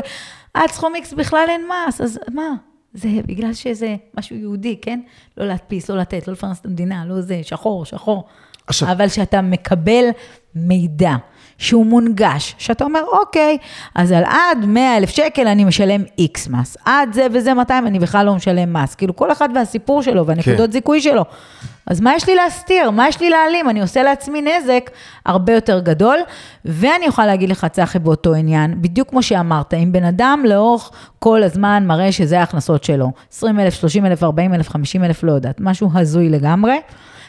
עד סכום איקס בכלל אין מס, אז מה? זה בגלל שזה משהו יהודי, כן? לא להדפיס, לא לתת, לא לפרנס את המדינה, לא זה, שחור, שחור. עכשיו- אבל שאתה מקבל מידע שהוא מונגש, שאתה אומר, אוקיי, אז על עד 100 אלף שקל אני משלם איקס מס, עד זה וזה 200 אני בכלל לא משלם מס. כאילו כל אחד והסיפור שלו והנקודות כן. זיכוי שלו. אז מה יש לי להסתיר? מה יש לי להעלים? אני עושה לעצמי נזק הרבה יותר גדול, ואני יכולה להגיד לך, צחי, באותו עניין, בדיוק כמו שאמרת, אם בן אדם לאורך כל הזמן מראה שזה ההכנסות שלו, 20 אלף, 30 אלף, 40 אלף, 50 אלף, לא יודעת, משהו הזוי לגמרי.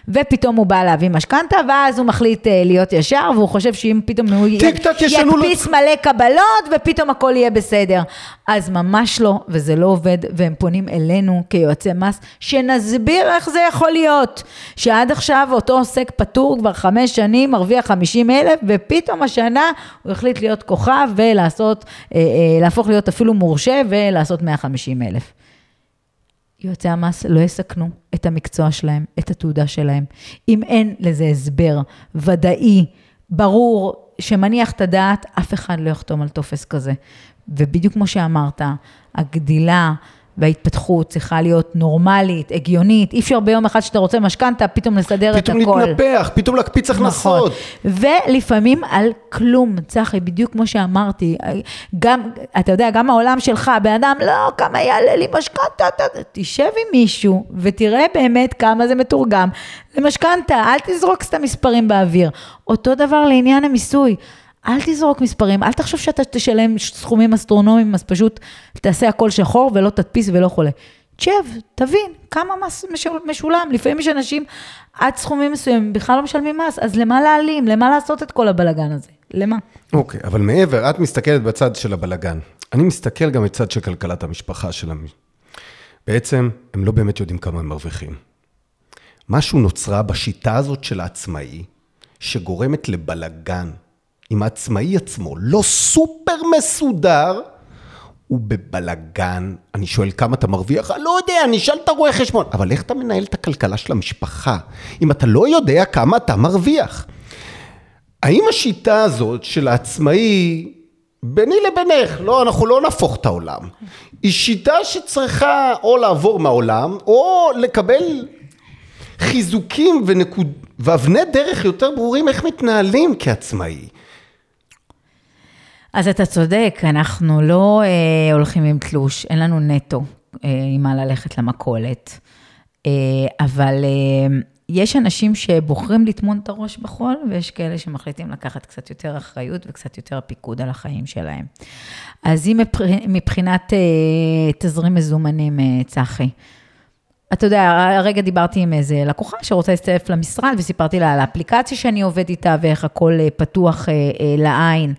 ופתאום הוא בא להביא משכנתה, ואז הוא מחליט אה, להיות ישר, והוא חושב שאם פתאום הוא ידפיס מלא קבלות, ופתאום הכל יהיה בסדר. אז ממש לא, וזה לא עובד, והם פונים אלינו כיועצי מס, שנסביר איך זה יכול להיות. שעד עכשיו אותו עוסק פטור כבר חמש שנים, מרוויח 50 אלף, ופתאום השנה הוא החליט להיות כוכב ולעשות, אה, אה, להפוך להיות אפילו מורשה ולעשות 150 אלף. יועצי המס לא יסכנו את המקצוע שלהם, את התעודה שלהם. אם אין לזה הסבר ודאי, ברור, שמניח את הדעת, אף אחד לא יחתום על טופס כזה. ובדיוק כמו שאמרת, הגדילה וההתפתחות צריכה להיות נורמלית, הגיונית. אי אפשר ביום אחד שאתה רוצה משכנתה, פתאום לסדר את פתאום הכל. להתנפח, פתאום להקפיץ הכנסות. נכון. ולפעמים על כלום, צחי, בדיוק כמו שאמרתי, גם, אתה יודע, גם העולם שלך, בן אדם, לא, כמה יעלה לי משכנתה, תשב עם מישהו ותראה באמת כמה זה מתורגם למשכנתה, אל תזרוק סתם מספרים באוויר. אותו דבר לעניין המיסוי. אל תזרוק מספרים, אל תחשוב שאתה תשלם סכומים אסטרונומיים, אז פשוט תעשה הכל שחור ולא תדפיס ולא חולה. תשב, תבין כמה מס משול- משולם. לפעמים יש אנשים עד סכומים מסוימים בכלל לא משלמים מס, אז למה להעלים? למה לעשות את כל הבלגן הזה? למה? אוקיי, אבל מעבר, את מסתכלת בצד של הבלגן. אני מסתכל גם בצד של כלכלת המשפחה שלהם. בעצם, הם לא באמת יודעים כמה הם מרוויחים. משהו נוצרה בשיטה הזאת של העצמאי, שגורמת לבלגן. אם העצמאי עצמו לא סופר מסודר, הוא בבלגן. אני שואל כמה אתה מרוויח? אני לא יודע, אני אשאל את הרואה חשבון. אבל איך אתה מנהל את הכלכלה של המשפחה, אם אתה לא יודע כמה אתה מרוויח? האם השיטה הזאת של העצמאי, ביני לבינך, לא, אנחנו לא נהפוך את העולם, היא שיטה שצריכה או לעבור מהעולם, או לקבל חיזוקים ונקוד... ואבני דרך יותר ברורים איך מתנהלים כעצמאי. אז אתה צודק, אנחנו לא אה, הולכים עם תלוש, אין לנו נטו אה, עם מה ללכת למכולת. אה, אבל אה, יש אנשים שבוחרים לטמון את הראש בחול, ויש כאלה שמחליטים לקחת קצת יותר אחריות וקצת יותר פיקוד על החיים שלהם. אז אם מבחינת אה, תזרים מזומנים, אה, צחי, אתה יודע, הרגע דיברתי עם איזה לקוחה שרוצה להצטרף למשרד, וסיפרתי לה על האפליקציה שאני עובד איתה ואיך הכל אה, פתוח אה, אה, לעין.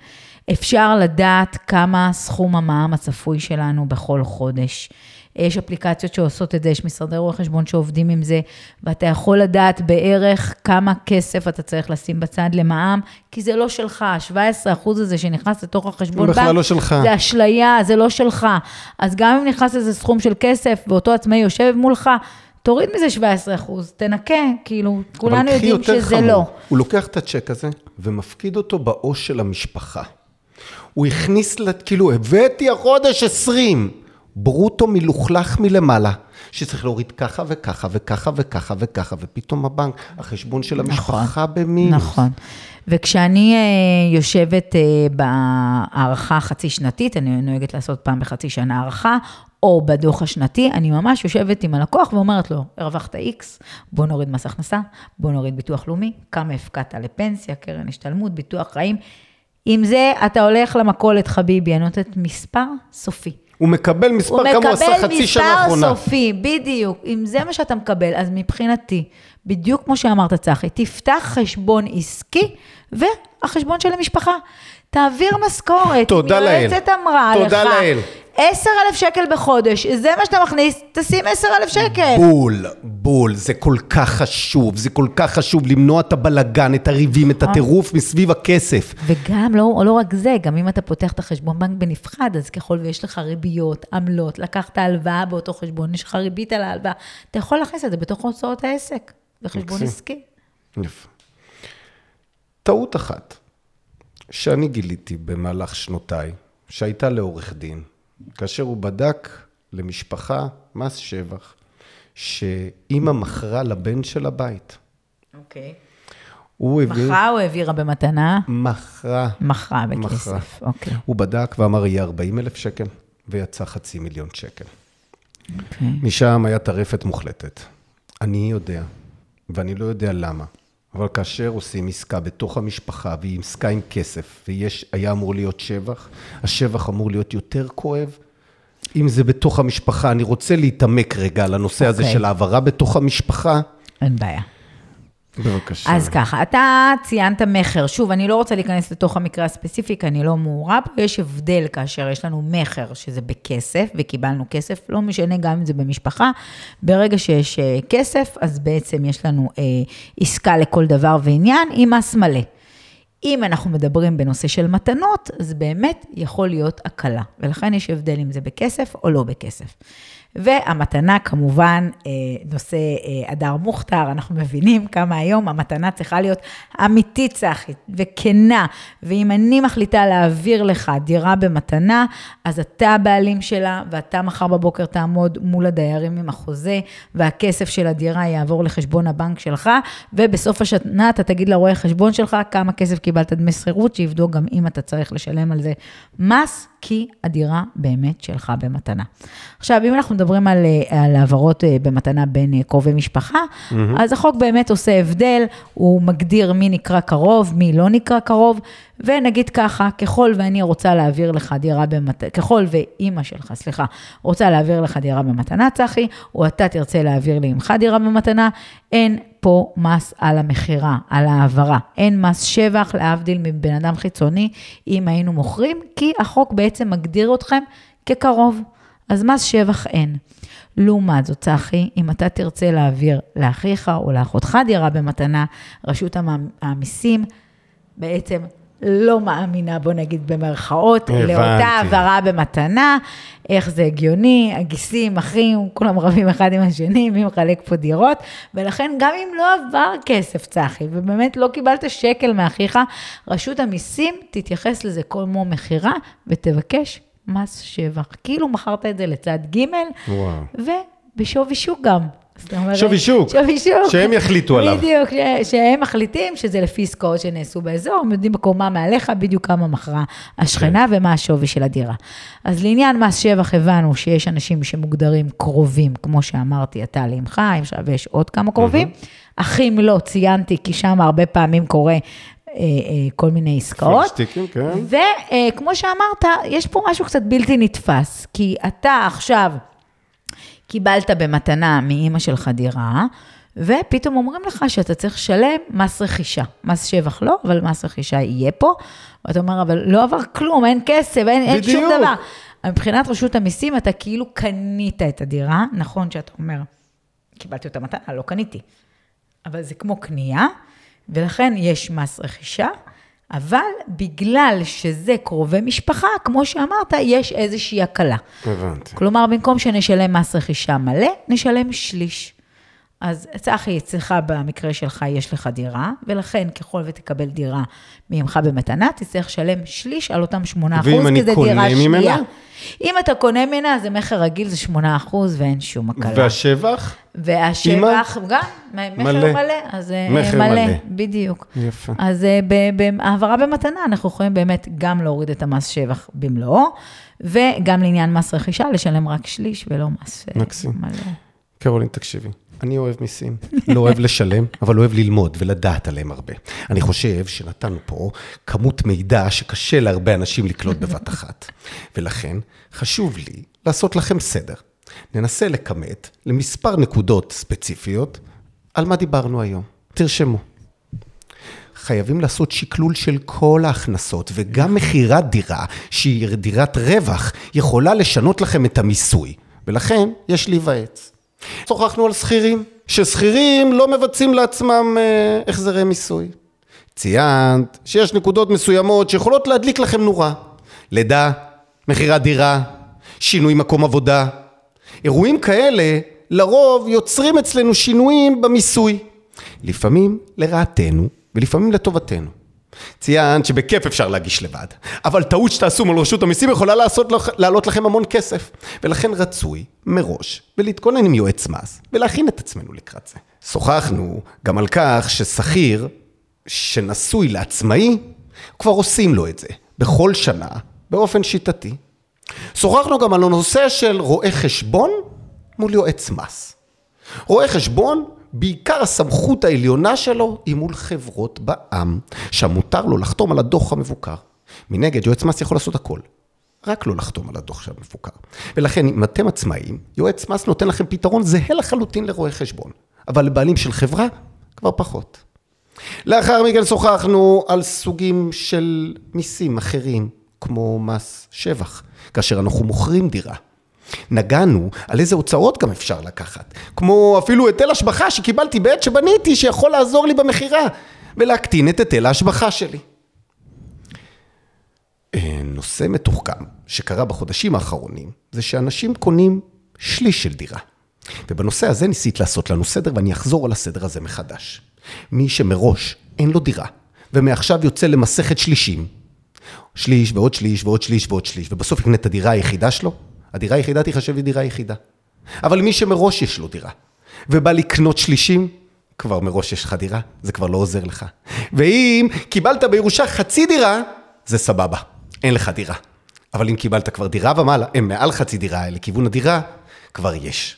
אפשר לדעת כמה סכום המע"מ הצפוי שלנו בכל חודש. יש אפליקציות שעושות את זה, יש משרדי רואי חשבון שעובדים עם זה, ואתה יכול לדעת בערך כמה כסף אתה צריך לשים בצד למע"מ, כי זה לא שלך, ה-17% הזה שנכנס לתוך החשבון בנק, בכלל לא שלך. זה אשליה, זה לא שלך. אז גם אם נכנס איזה סכום של כסף, ואותו עצמאי יושב מולך, תוריד מזה 17 אחוז, תנקה, כאילו, כולנו יודעים שזה חמור. לא. הוא לוקח את הצ'ק הזה ומפקיד אותו בעו"ש של המשפחה. הוא הכניס, לה, כאילו, הבאתי החודש 20, ברוטו מלוכלך מלמעלה, שצריך להוריד ככה וככה וככה וככה וככה, ופתאום הבנק, החשבון של המשפחה נכון, במינוס. נכון. וכשאני אה, יושבת אה, בהערכה החצי שנתית, אני נוהגת לעשות פעם בחצי שנה הערכה, או בדוח השנתי, אני ממש יושבת עם הלקוח ואומרת לו, הרווחת X, בוא נוריד מס הכנסה, בוא נוריד ביטוח לאומי, כמה הפקדת לפנסיה, קרן השתלמות, ביטוח חיים. עם זה אתה הולך למכולת, חביבי, אני נותנת מספר סופי. הוא מקבל מספר כמה הוא עשה חצי שנה האחרונה. הוא מקבל מספר סופי, בדיוק. אם זה מה שאתה מקבל, אז מבחינתי, בדיוק כמו שאמרת, צחי, תפתח חשבון עסקי והחשבון של המשפחה. תעביר משכורת. תודה לאל. יועצת אמרה לך. תודה לאל. 10,000 שקל בחודש, זה מה שאתה מכניס, תשים 10,000 שקל. בול, בול, זה כל כך חשוב, זה כל כך חשוב למנוע את הבלגן, את הריבים, את הטירוף מסביב הכסף. וגם, לא, לא רק זה, גם אם אתה פותח את החשבון בנק בנפרד, אז ככל ויש לך ריביות, עמלות, לקחת הלוואה באותו חשבון, יש לך ריבית על ההלוואה, אתה יכול להכניס את זה בתוך הוצאות העסק, בחשבון. עסקי. יפה. טעות אחת שאני גיליתי במהלך שנותיי, שהייתה לעורך דין, כאשר הוא בדק למשפחה מס שבח, שאימא מכרה לבן של הבית. אוקיי. הוא העביר... מכרה או העבירה במתנה? מכרה. מכרה. בכסף, אוקיי. הוא בדק ואמר, יהיה 40 אלף שקל, ויצא חצי מיליון שקל. אוקיי. משם היה טרפת מוחלטת. אני יודע, ואני לא יודע למה, אבל כאשר עושים עסקה בתוך המשפחה, והיא עסקה עם כסף, והיה אמור להיות שבח, השבח אמור להיות יותר כואב. אם זה בתוך המשפחה, אני רוצה להתעמק רגע על הנושא הזה אוקיי. של העברה בתוך המשפחה. אין בעיה. בבקשה. אז ככה, אתה ציינת מכר. שוב, אני לא רוצה להיכנס לתוך המקרה הספציפי, כי אני לא מעורה פה. יש הבדל כאשר יש לנו מכר, שזה בכסף, וקיבלנו כסף, לא משנה גם אם זה במשפחה. ברגע שיש אה, כסף, אז בעצם יש לנו אה, עסקה לכל דבר ועניין עם מס מלא. אם אנחנו מדברים בנושא של מתנות, אז באמת יכול להיות הקלה, ולכן יש הבדל אם זה בכסף או לא בכסף. והמתנה כמובן, אה, נושא אה, הדר מוכתר, אנחנו מבינים כמה היום המתנה צריכה להיות אמיתית, צחי, וכנה. ואם אני מחליטה להעביר לך דירה במתנה, אז אתה הבעלים שלה, ואתה מחר בבוקר תעמוד מול הדיירים עם החוזה, והכסף של הדירה יעבור לחשבון הבנק שלך, ובסוף השנה אתה תגיד לרואה חשבון שלך כמה כסף קיבלת דמי שכירות, שיבדוק גם אם אתה צריך לשלם על זה מס, כי הדירה באמת שלך במתנה. עכשיו, אם אנחנו מדברים מדברים על, אה, על העברות אה, במתנה בין אה, קרובי משפחה, mm-hmm. אז החוק באמת עושה הבדל, הוא מגדיר מי נקרא קרוב, מי לא נקרא קרוב, ונגיד ככה, ככל ואני רוצה להעביר לך דירה במתנה, ככל ואימא שלך, סליחה, רוצה להעביר לך דירה במתנה, צחי, או אתה תרצה להעביר לאמך דירה במתנה, אין פה מס על המכירה, על ההעברה. אין מס שבח, להבדיל מבן אדם חיצוני, אם היינו מוכרים, כי החוק בעצם מגדיר אתכם כקרוב. אז מס שבח אין. לעומת זאת, צחי, אם אתה תרצה להעביר לאחיך או לאחותך דירה במתנה, רשות המיסים בעצם לא מאמינה, בוא נגיד במרכאות, הבנתי. לאותה העברה במתנה, איך זה הגיוני, הגיסים, אחים, כולם רבים אחד עם השני, מי מחלק פה דירות, ולכן גם אם לא עבר כסף, צחי, ובאמת לא קיבלת שקל מאחיך, רשות המיסים תתייחס לזה כמו מכירה ותבקש מס שבח. כאילו מכרת את זה לצד ג'. ובשווי שוק גם. שווי שוק. שווי שוק. שהם יחליטו עליו. בדיוק, ש- שהם מחליטים שזה לפי עסקאות שנעשו באזור, הם יודעים בקומה מעליך בדיוק כמה מכרה השכנה כן. ומה השווי של הדירה. אז לעניין מס שבח הבנו שיש אנשים שמוגדרים קרובים, כמו שאמרתי, אתה לאמך, ויש עוד כמה קרובים. אחים לא, ציינתי, כי שם הרבה פעמים קורה כל מיני עסקאות. פלשטיקים, כן. וכמו שאמרת, יש פה משהו קצת בלתי נתפס, כי אתה עכשיו קיבלת במתנה מאימא שלך דירה, ופתאום אומרים לך שאתה צריך לשלם מס רכישה. מס שבח לא, אבל מס רכישה יהיה פה. ואתה אומר, אבל לא עבר כלום, אין כסף, אין, אין שום. דבר. מבחינת רשות המיסים, אתה כאילו קנית את הדירה, נכון שאתה אומר, קיבלתי אותה מתנה, לא קניתי. אבל זה כמו קנייה, ולכן יש מס רכישה, אבל בגלל שזה קרובי משפחה, כמו שאמרת, יש איזושהי הקלה. הבנתי. כלומר, במקום שנשלם מס רכישה מלא, נשלם שליש. אז צחי, אצלך במקרה שלך יש לך דירה, ולכן ככל ותקבל דירה ממך במתנה, תצטרך לשלם שליש על אותם 8 ואם אני כי זה קונה דירה שנייה. ממנה? אם אתה קונה ממנה, זה מכר רגיל, זה 8 ואין שום הקלה. והשבח? והשבח גם, מכר מלא. מלא, אז אה, מכר מלא, מלא. בדיוק. יפה. אז אה, בהעברה במתנה, אנחנו יכולים באמת גם להוריד את המס שבח במלואו, וגם לעניין מס רכישה, לשלם רק שליש ולא מס אה, מקסים. מלא. קרולין, תקשיבי. אני אוהב מיסים, לא אוהב לשלם, אבל אוהב ללמוד ולדעת עליהם הרבה. אני חושב שנתנו פה כמות מידע שקשה להרבה אנשים לקלוט בבת אחת. ולכן, חשוב לי לעשות לכם סדר. ננסה לכמת למספר נקודות ספציפיות על מה דיברנו היום. תרשמו. חייבים לעשות שקלול של כל ההכנסות, וגם מכירת דירה, שהיא דירת רווח, יכולה לשנות לכם את המיסוי. ולכן, יש להיוועץ. שוחחנו על שכירים, ששכירים לא מבצעים לעצמם אה, החזרי מיסוי. ציינת שיש נקודות מסוימות שיכולות להדליק לכם נורה. לידה, מכירת דירה, שינוי מקום עבודה. אירועים כאלה לרוב יוצרים אצלנו שינויים במיסוי. לפעמים לרעתנו ולפעמים לטובתנו. ציינת שבכיף אפשר להגיש לבד, אבל טעות שתעשו מול רשות המיסים יכולה לעשות, לעלות לכם המון כסף. ולכן רצוי מראש ולהתכונן עם יועץ מס ולהכין את עצמנו לקראת זה. שוחחנו גם על כך ששכיר שנשוי לעצמאי, כבר עושים לו את זה בכל שנה באופן שיטתי. שוחחנו גם על הנושא של רואה חשבון מול יועץ מס. רואה חשבון, בעיקר הסמכות העליונה שלו היא מול חברות בע"מ, שם מותר לו לחתום על הדוח המבוקר. מנגד, יועץ מס יכול לעשות הכל, רק לא לחתום על הדוח המבוקר. ולכן, אם אתם עצמאים, יועץ מס נותן לכם פתרון זהה לחלוטין לרואה חשבון, אבל לבעלים של חברה, כבר פחות. לאחר מכן שוחחנו על סוגים של מיסים אחרים, כמו מס שבח, כאשר אנחנו מוכרים דירה. נגענו על איזה הוצאות גם אפשר לקחת, כמו אפילו היטל השבחה שקיבלתי בעת שבניתי, שיכול לעזור לי במכירה, ולהקטין את היטל ההשבחה שלי. אה, נושא מתוחכם שקרה בחודשים האחרונים, זה שאנשים קונים שליש של דירה. ובנושא הזה ניסית לעשות לנו סדר, ואני אחזור על הסדר הזה מחדש. מי שמראש אין לו דירה, ומעכשיו יוצא למסכת שלישים, שליש ועוד שליש ועוד שליש ועוד שליש, ובסוף יקנה את הדירה היחידה שלו, הדירה היחידה תיחשב לי דירה יחידה. אבל מי שמראש יש לו דירה, ובא לקנות שלישים, כבר מראש יש לך דירה, זה כבר לא עוזר לך. ואם קיבלת בירושה חצי דירה, זה סבבה, אין לך דירה. אבל אם קיבלת כבר דירה ומעלה, הם מעל חצי דירה לכיוון הדירה, כבר יש.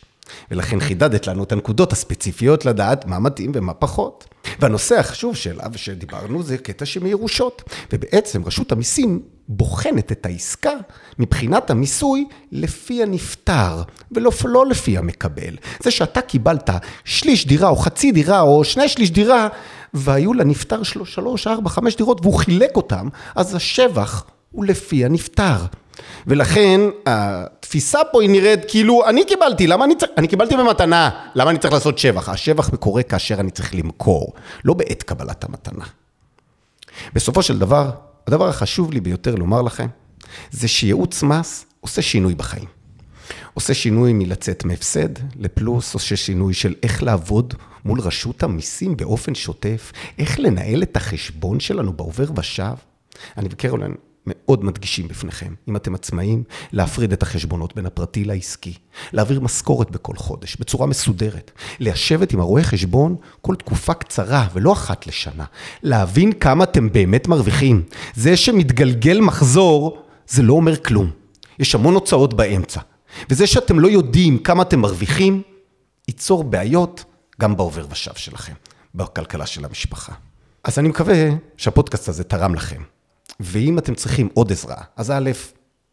ולכן חידדת לנו את הנקודות הספציפיות לדעת מה מתאים ומה פחות. והנושא החשוב שאליו שדיברנו זה קטע שמירושות. ובעצם רשות המיסים בוחנת את העסקה מבחינת המיסוי לפי הנפטר, ולא לא לפי המקבל. זה שאתה קיבלת שליש דירה או חצי דירה או שני שליש דירה, והיו לנפטר שלוש, ארבע, חמש דירות והוא חילק אותם, אז השבח הוא לפי הנפטר. ולכן התפיסה פה היא נראית כאילו, אני קיבלתי, למה אני צריך, אני קיבלתי במתנה, למה אני צריך לעשות שבח? השבח קורה כאשר אני צריך למכור, לא בעת קבלת המתנה. בסופו של דבר, הדבר החשוב לי ביותר לומר לכם, זה שייעוץ מס עושה שינוי בחיים. עושה שינוי מלצאת מהפסד לפלוס, עושה שינוי של איך לעבוד מול רשות המיסים באופן שוטף, איך לנהל את החשבון שלנו בעובר ושב. אני וקרולן מאוד מדגישים בפניכם, אם אתם עצמאים, להפריד את החשבונות בין הפרטי לעסקי, להעביר משכורת בכל חודש, בצורה מסודרת, לשבת עם הרואה חשבון כל תקופה קצרה ולא אחת לשנה, להבין כמה אתם באמת מרוויחים. זה שמתגלגל מחזור, זה לא אומר כלום. יש המון הוצאות באמצע. וזה שאתם לא יודעים כמה אתם מרוויחים, ייצור בעיות גם בעובר ושב שלכם, בכלכלה של המשפחה. אז אני מקווה שהפודקאסט הזה תרם לכם. ואם אתם צריכים עוד עזרה, אז א',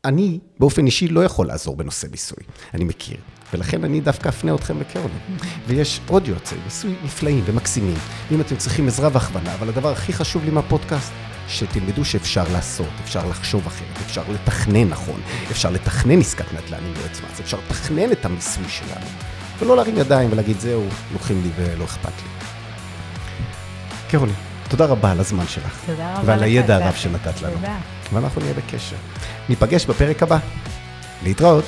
אני באופן אישי לא יכול לעזור בנושא מיסוי, אני מכיר. ולכן אני דווקא אפנה אתכם לקרולין. ויש עוד יועצי מיסוי נפלאים ומקסימים. אם אתם צריכים עזרה והכוונה, אבל הדבר הכי חשוב לי מהפודקאסט, שתלמדו שאפשר לעשות, אפשר לחשוב אחרת, אפשר לתכנן נכון, אפשר לתכנן עסקת נדל"ן עם יועץ מס, אפשר לתכנן את המיסוי שלנו, ולא להרים ידיים ולהגיד זהו, לוקחים לי ולא אכפת לי. קרולין, תודה רבה על הזמן שלך. תודה רבה ועל לך, הידע הרב. שנתת לנו. תודה. ואנחנו נהיה בקשר. ניפגש בפרק הבא. להתראות.